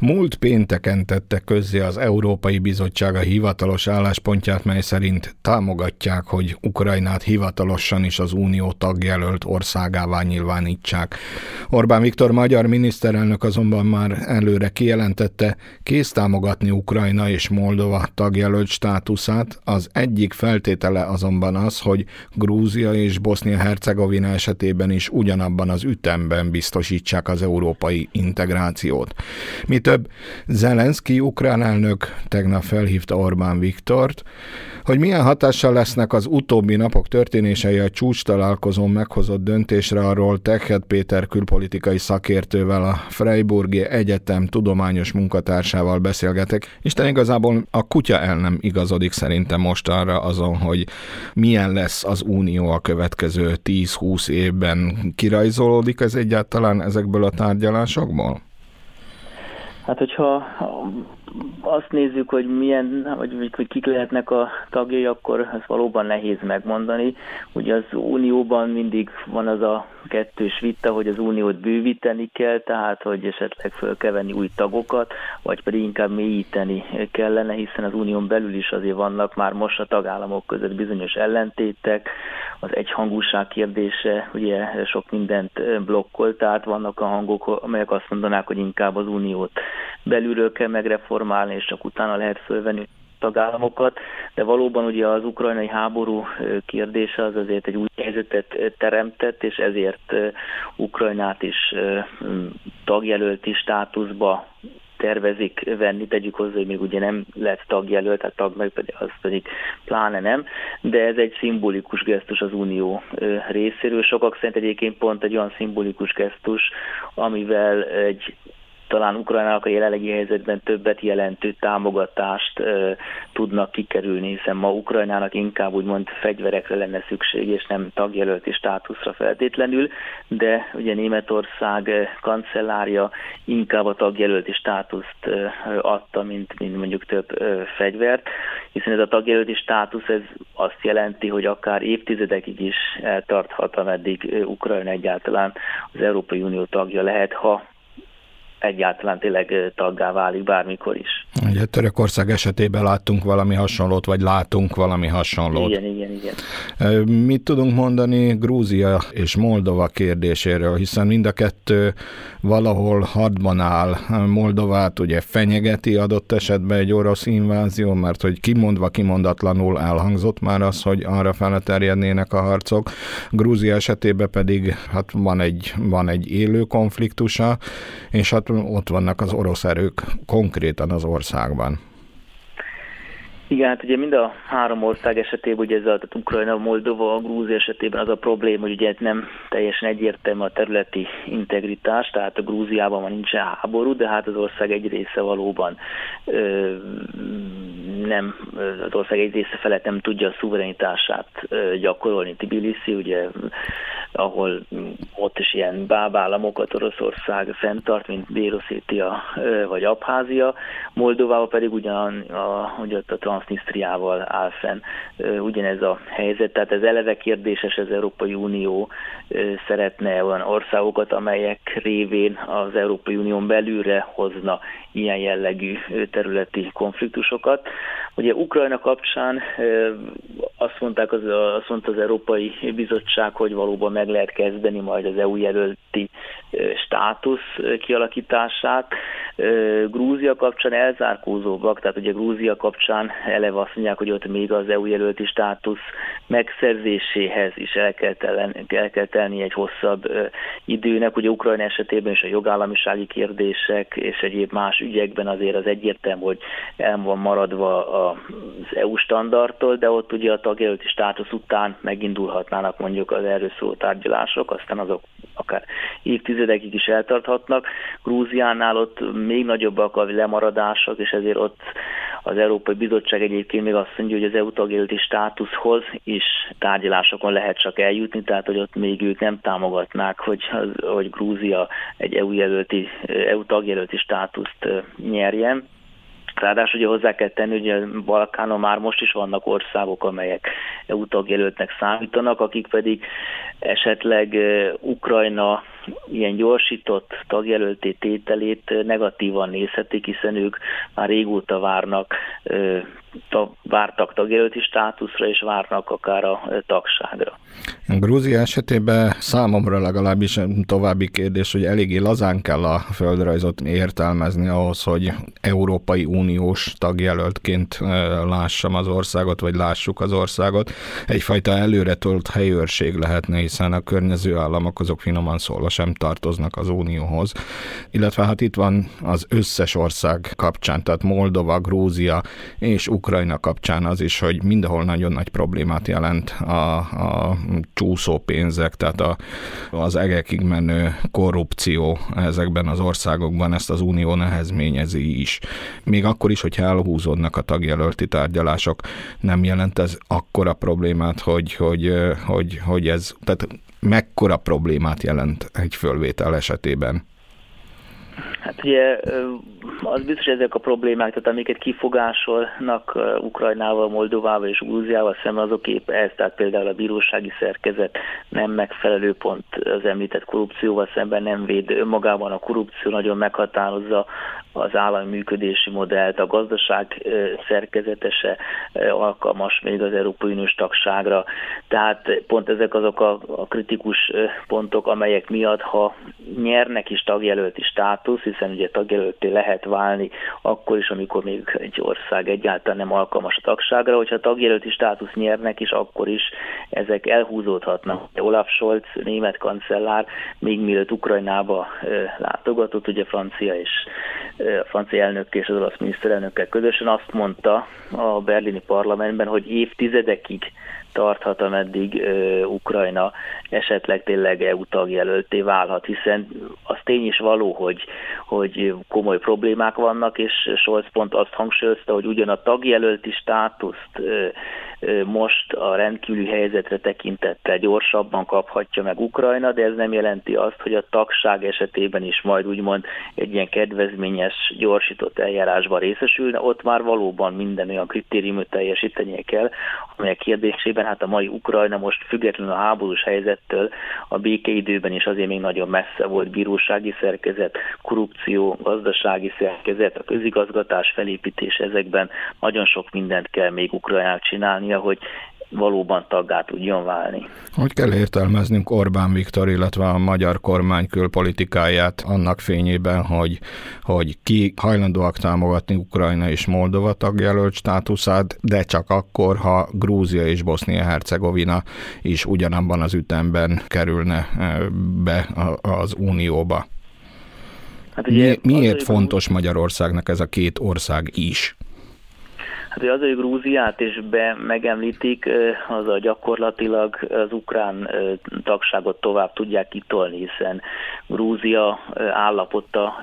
Múlt pénteken tette közzé az Európai Bizottság a hivatalos álláspontját, mely szerint támogatják, hogy Ukrajnát hivatalosan is az Unió tagjelölt országává nyilvánítsák. Orbán Viktor magyar miniszterelnök azonban már előre kijelentette, kész támogatni Ukrajna és Moldova tagjelölt státuszát, az egyik feltétele azonban az, hogy Grúzia és Bosznia-Hercegovina esetében is ugyanabban az ütemben biztosítsák az európai integrációt. Mit több, Zelenszky ukrán elnök tegnap felhívta Orbán Viktort, hogy milyen hatással lesznek az utóbbi napok történései a csúcs találkozón meghozott döntésre, arról Tekhet Péter külpolitikai szakértővel, a Freiburgi Egyetem tudományos munkatársával beszélgetek. Isten igazából a kutya el nem igazodik szerintem most arra azon, hogy milyen lesz az unió a következő 10-20 évben. Kirajzolódik ez egyáltalán ezekből a tárgyalásokból? Hát, hogyha azt nézzük, hogy milyen, vagy hogy kik lehetnek a tagjai, akkor ez valóban nehéz megmondani. Ugye az Unióban mindig van az a kettős vita, hogy az Uniót bővíteni kell, tehát hogy esetleg föl kell venni új tagokat, vagy pedig inkább mélyíteni kellene, hiszen az Unión belül is azért vannak már most a tagállamok között bizonyos ellentétek, az egyhangúság kérdése ugye sok mindent blokkol, tehát vannak a hangok, amelyek azt mondanák, hogy inkább az Uniót belülről kell megreformálni, és csak utána lehet fölvenni tagállamokat, de valóban ugye az ukrajnai háború kérdése az azért egy új helyzetet teremtett, és ezért Ukrajnát is tagjelölti státuszba tervezik venni, tegyük hozzá, hogy még ugye nem lett tagjelölt, tehát tag meg pedig az pedig pláne nem, de ez egy szimbolikus gesztus az Unió részéről. Sokak szerint egyébként pont egy olyan szimbolikus gesztus, amivel egy talán Ukrajnának a jelenlegi helyzetben többet jelentő támogatást e, tudnak kikerülni, hiszen ma Ukrajnának inkább úgymond fegyverekre lenne szükség, és nem tagjelölti státuszra feltétlenül, de ugye Németország kancellárja inkább a tagjelölti státuszt e, adta, mint, mint mondjuk több e, fegyvert, hiszen ez a tagjelölti státusz ez azt jelenti, hogy akár évtizedekig is eltarthat, ameddig Ukrajna egyáltalán az Európai Unió tagja lehet, ha egyáltalán tényleg taggá válik bármikor is. Ugye Törökország esetében láttunk valami hasonlót, vagy látunk valami hasonlót. Igen, igen, igen. Mit tudunk mondani Grúzia és Moldova kérdéséről, hiszen mind a kettő valahol hadban áll. Moldovát ugye fenyegeti adott esetben egy orosz invázió, mert hogy kimondva kimondatlanul elhangzott már az, hogy arra fele terjednének a harcok. Grúzia esetében pedig hát van egy, van egy élő konfliktusa, és hát ott vannak az orosz erők konkrétan az országban. Igen, hát ugye mind a három ország esetében, ugye ez a tehát Ukrajna, Moldova, a Grúzia esetében az a probléma, hogy ugye nem teljesen egyértelmű a területi integritás, tehát a Grúziában van nincsen háború, de hát az ország egy része valóban ö, nem, az ország egy része felett nem tudja a szuverenitását gyakorolni. Tbilisi, ugye, ahol ott is ilyen bábállamokat Oroszország fenntart, mint Déroszétia vagy Abházia, Moldovával pedig ugyan a, ugye a Transnistriával áll fenn ugyanez a helyzet. Tehát ez eleve kérdéses, az Európai Unió szeretne olyan országokat, amelyek révén az Európai Unión belülre hozna ilyen jellegű területi konfliktusokat. Ugye Ukrajna kapcsán azt mondták, az, azt mondta az Európai Bizottság, hogy valóban meg lehet kezdeni majd az EU jelölti státusz kialakítását. Grúzia kapcsán elzárkózóbbak, tehát ugye Grúzia kapcsán eleve azt mondják, hogy ott még az EU jelölti státusz megszerzéséhez is el kell, telen, el kell tenni egy hosszabb időnek. Ugye Ukrajna esetében is a jogállamisági kérdések és egyéb más ügyekben azért az egyértelmű, hogy el van maradva az EU standardtól, de ott ugye a tagjelölti státusz után megindulhatnának mondjuk az erről szóló tárgyalások, aztán azok akár évtizedekig is eltarthatnak. Grúziánál ott még nagyobbak a lemaradások, és ezért ott az Európai Bizottság egyébként még azt mondja, hogy az EU tagjelölti státuszhoz is tárgyalásokon lehet csak eljutni, tehát hogy ott még ők nem támogatnák, hogy, hogy Grúzia egy EU, jelölti, EU tagjelölti státuszt nyerjen. Ráadásul ugye hozzá kell tenni, hogy a Balkánon már most is vannak országok, amelyek EU tagjelöltnek számítanak, akik pedig esetleg Ukrajna ilyen gyorsított tagjelölté tételét negatívan nézhetik, hiszen ők már régóta várnak vártak tagjelölti státuszra, és várnak akár a tagságra. Grúzia esetében számomra legalábbis további kérdés, hogy eléggé lazán kell a földrajzot értelmezni ahhoz, hogy Európai Uniós tagjelöltként lássam az országot, vagy lássuk az országot. Egyfajta előretolt helyőrség lehetne, hiszen a környező államok azok finoman szólva sem tartoznak az Unióhoz. Illetve hát itt van az összes ország kapcsán, tehát Moldova, Grúzia és Ukrajna kapcsán az is, hogy mindenhol nagyon nagy problémát jelent a, a csúszó pénzek, tehát a, az egekig menő korrupció ezekben az országokban ezt az unió nehezményezi is. Még akkor is, hogyha elhúzódnak a tagjelölti tárgyalások, nem jelent ez akkora problémát, hogy, hogy, hogy, hogy ez, tehát mekkora problémát jelent egy fölvétel esetében? Hát ugye az biztos, ezek a problémák, tehát amiket kifogásolnak Ukrajnával, Moldovával és Grúziával szemben, azok épp ez, tehát például a bírósági szerkezet nem megfelelő pont az említett korrupcióval szemben nem véd önmagában a korrupció, nagyon meghatározza az állami működési modellt, a gazdaság szerkezetese alkalmas még az Európai Uniós tagságra. Tehát pont ezek azok a, kritikus pontok, amelyek miatt, ha nyernek is tagjelölti státusz, hiszen ugye tagjelölté lehet válni akkor is, amikor még egy ország egyáltalán nem alkalmas a tagságra, hogyha tagjelölti státusz nyernek is, akkor is ezek elhúzódhatnak. Olaf Scholz, német kancellár, még mielőtt Ukrajnába látogatott, ugye francia és a francia elnök és az olasz miniszterelnökkel közösen azt mondta a berlini parlamentben, hogy évtizedekig tarthat, ameddig uh, Ukrajna esetleg tényleg EU tagjelölté válhat, hiszen az tény is való, hogy, hogy komoly problémák vannak, és Scholz pont azt hangsúlyozta, hogy ugyan a tagjelölti státuszt uh, most a rendkívüli helyzetre tekintettel gyorsabban kaphatja meg Ukrajna, de ez nem jelenti azt, hogy a tagság esetében is majd úgymond egy ilyen kedvezményes, gyorsított eljárásban részesülne. Ott már valóban minden olyan kritériumot teljesítenie kell, amelyek kérdésében hát a mai Ukrajna most függetlenül a háborús helyzettől a békeidőben is azért még nagyon messze volt bírósági szerkezet, korrupció, gazdasági szerkezet, a közigazgatás felépítés ezekben nagyon sok mindent kell még Ukrajnának csinálnia, hogy valóban taggá tudjon válni. Hogy kell értelmeznünk Orbán Viktor, illetve a magyar kormány külpolitikáját annak fényében, hogy, hogy ki hajlandóak támogatni Ukrajna és Moldova tagjelölt státuszát, de csak akkor, ha Grúzia és Bosznia-Hercegovina is ugyanabban az ütemben kerülne be az Unióba. Hát ugye Mi, miért fontos Magyarországnak ez a két ország is? Hát, az, hogy Grúziát is be megemlítik, az a gyakorlatilag az ukrán tagságot tovább tudják kitolni, hiszen Grúzia állapota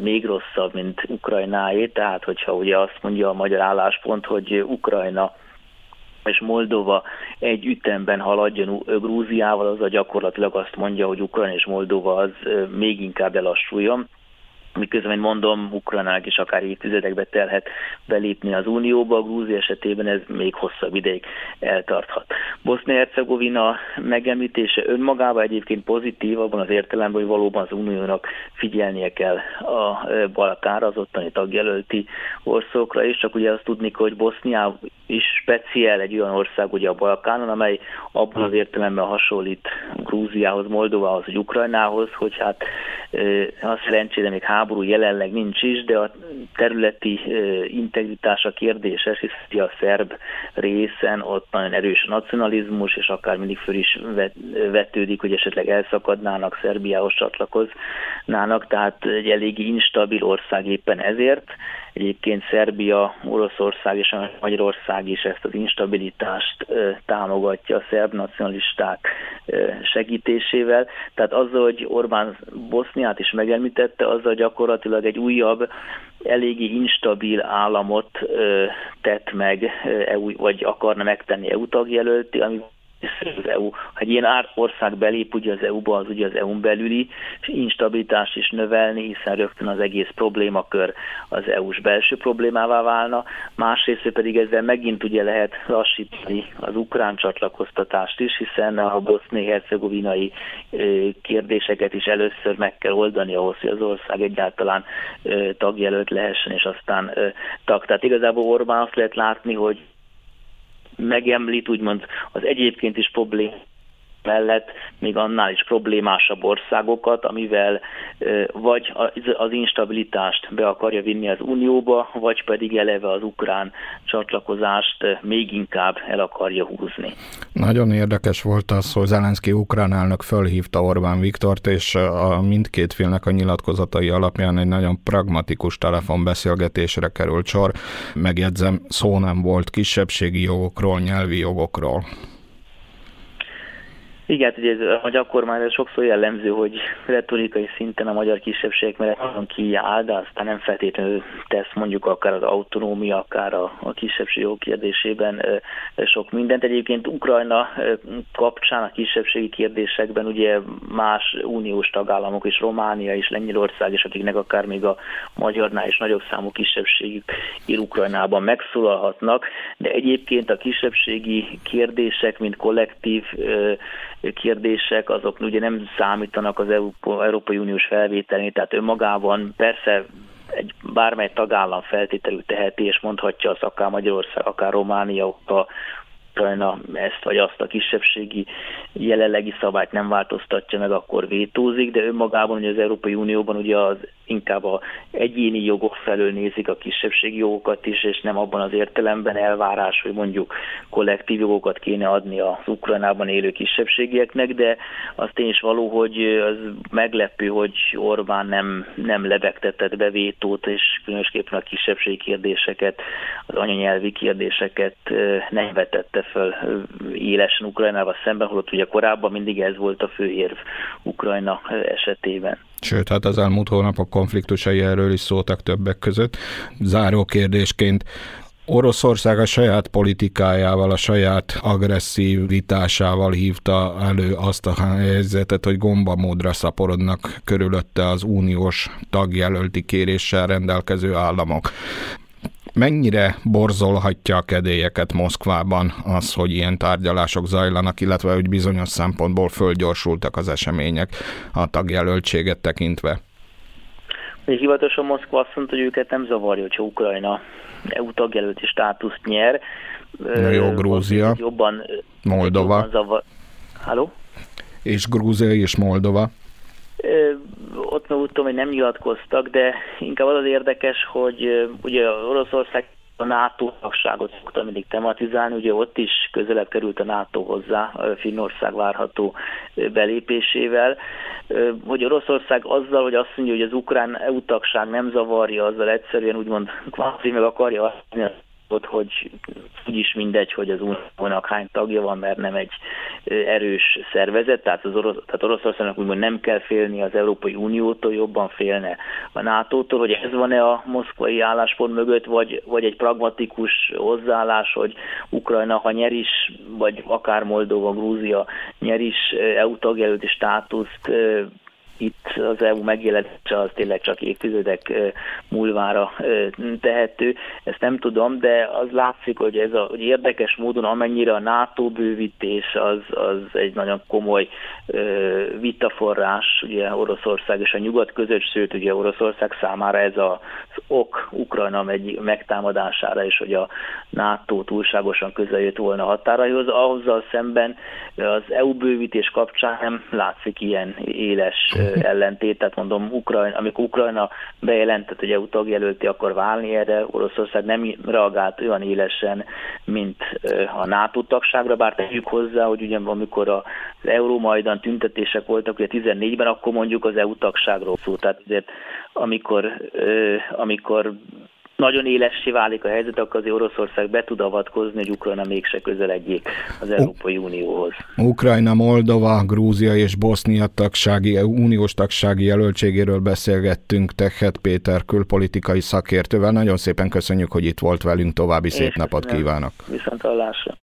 még rosszabb, mint Ukrajnáé, tehát hogyha ugye azt mondja a magyar álláspont, hogy Ukrajna és Moldova egy ütemben haladjon Grúziával, az a gyakorlatilag azt mondja, hogy Ukrajna és Moldova az még inkább lelassuljon miközben mondom, Ukrajnának is akár évtizedekbe telhet belépni az Unióba, a Grúzi esetében ez még hosszabb ideig eltarthat. Bosznia-Hercegovina megemlítése önmagában egyébként pozitív, abban az értelemben, hogy valóban az Uniónak figyelnie kell a Balkánra, az ottani tagjelölti országokra is, csak ugye azt tudni, hogy Bosznia is speciál egy olyan ország ugye a Balkánon, amely abban az értelemben hasonlít Grúziához, Moldovához, vagy Ukrajnához, hogy hát az szerencsére még háború jelenleg nincs is, de a területi integritása kérdéses, hisz a szerb részen ott nagyon erős nacionalizmus, és akár mindig föl is vetődik, hogy esetleg elszakadnának, Szerbiához csatlakoznának, tehát egy eléggé instabil ország éppen ezért. Egyébként Szerbia, Oroszország és Magyarország is ezt az instabilitást támogatja a szerb nacionalisták segítésével. Tehát azzal, hogy Orbán Boszniát is megemlítette, azzal gyakorlatilag egy újabb, eléggé instabil államot tett meg, vagy akarna megtenni EU tagjelölti, ami az EU, ha egy ilyen ország belép ugye az EU-ba, az ugye az EU-n belüli instabilitást is növelni, hiszen rögtön az egész problémakör az EU-s belső problémává válna, másrészt pedig ezzel megint ugye lehet lassítani az ukrán csatlakoztatást is, hiszen a boszné-hercegovinai kérdéseket is először meg kell oldani ahhoz, hogy az ország egyáltalán tagjelölt lehessen, és aztán tag. Tehát igazából Orbán azt lehet látni, hogy megemlít úgymond az egyébként is problém mellett még annál is problémásabb országokat, amivel vagy az instabilitást be akarja vinni az Unióba, vagy pedig eleve az ukrán csatlakozást még inkább el akarja húzni. Nagyon érdekes volt az, hogy Zelenszky ukrán elnök fölhívta Orbán Viktort, és a mindkét félnek a nyilatkozatai alapján egy nagyon pragmatikus telefonbeszélgetésre került sor. Megjegyzem, szó nem volt kisebbségi jogokról, nyelvi jogokról. Igen, ugye ez a magyar kormány ez sokszor jellemző, hogy retorikai szinten a magyar kisebbség mellett nagyon kiáll, de aztán nem feltétlenül tesz mondjuk akár az autonómia, akár a, a kisebbség jog kérdésében sok mindent. Egyébként Ukrajna kapcsán a kisebbségi kérdésekben ugye más uniós tagállamok és Románia és Lengyelország is, akiknek akár még a magyarnál is nagyobb számú kisebbségük ír Ukrajnában megszólalhatnak, de egyébként a kisebbségi kérdések, mint kollektív kérdések, azok ugye nem számítanak az Európai Uniós felvételni, tehát önmagában persze egy bármely tagállam feltételű teheti, és mondhatja az akár Magyarország, akár Románia, a Ukrajna ezt vagy azt a kisebbségi jelenlegi szabályt nem változtatja meg, akkor vétózik, de önmagában ugye az Európai Unióban ugye az inkább a egyéni jogok felől nézik a kisebbségi jogokat is, és nem abban az értelemben elvárás, hogy mondjuk kollektív jogokat kéne adni az Ukrajnában élő kisebbségieknek, de az tény is való, hogy az meglepő, hogy Orbán nem, nem lebegtetett be vétót, és különösképpen a kisebbségi kérdéseket, az anyanyelvi kérdéseket nem vetette föl élesen Ukrajnával szemben, holott ugye korábban mindig ez volt a főérv Ukrajna esetében. Sőt, hát az elmúlt hónapok konfliktusai erről is szóltak többek között. Záró kérdésként Oroszország a saját politikájával, a saját agresszivitásával hívta elő azt a helyzetet, hogy gombamódra szaporodnak körülötte az uniós tagjelölti kéréssel rendelkező államok mennyire borzolhatja a kedélyeket Moszkvában az, hogy ilyen tárgyalások zajlanak, illetve hogy bizonyos szempontból fölgyorsultak az események a tagjelöltséget tekintve? Még hivatalosan Moszkva azt mondta, hogy őket nem zavarja, hogyha Ukrajna EU tagjelölti státuszt nyer. Jó, Grúzia, jobban, Moldova. Jobban zavar... Halló? És Grúzia és Moldova ott meg úgy tudom, hogy nem nyilatkoztak, de inkább az az érdekes, hogy ugye Oroszország a NATO tagságot szokta mindig tematizálni, ugye ott is közelebb került a NATO hozzá Finnország várható belépésével, hogy Oroszország azzal, hogy azt mondja, hogy az ukrán EU tagság nem zavarja, azzal egyszerűen úgymond kvázi meg akarja azt hogy úgyis mindegy, hogy az uniónak hány tagja van, mert nem egy erős szervezet, tehát, az orosz, tehát Oroszországnak úgymond nem kell félni az Európai Uniótól, jobban félne a NATO-tól, hogy ez van-e a moszkvai álláspont mögött, vagy, vagy egy pragmatikus hozzáállás, hogy Ukrajna, ha nyer is, vagy akár Moldova, Grúzia nyer is EU tagjelölti státuszt, itt az EU megjelenése az tényleg csak évtizedek múlvára tehető, ezt nem tudom, de az látszik, hogy ez a hogy érdekes módon, amennyire a NATO bővítés az, az egy nagyon komoly vitaforrás, ugye Oroszország és a nyugat között, sőt ugye Oroszország számára ez az ok Ukrajna egy megtámadására, és hogy a NATO túlságosan közel jött volna a határaihoz, ahhoz szemben az EU bővítés kapcsán nem látszik ilyen éles ellentét, tehát mondom, Ukrajna, amikor Ukrajna bejelentett, hogy EU tagjelölti akar válni erre, Oroszország nem reagált olyan élesen, mint a NATO tagságra, bár tegyük hozzá, hogy ugye amikor az Eurómajdan tüntetések voltak, ugye 14-ben, akkor mondjuk az EU tagságról szó, tehát azért amikor, amikor nagyon élessé válik a helyzet, akkor azért Oroszország be tud avatkozni, hogy Ukrajna mégse közeledjék az Európai Unióhoz. Ukrajna, Moldova, Grúzia és Bosznia tagsági, uniós tagsági jelöltségéről beszélgettünk Tehet Péter külpolitikai szakértővel. Nagyon szépen köszönjük, hogy itt volt velünk, további szép napot kívánok. Viszont hallásra.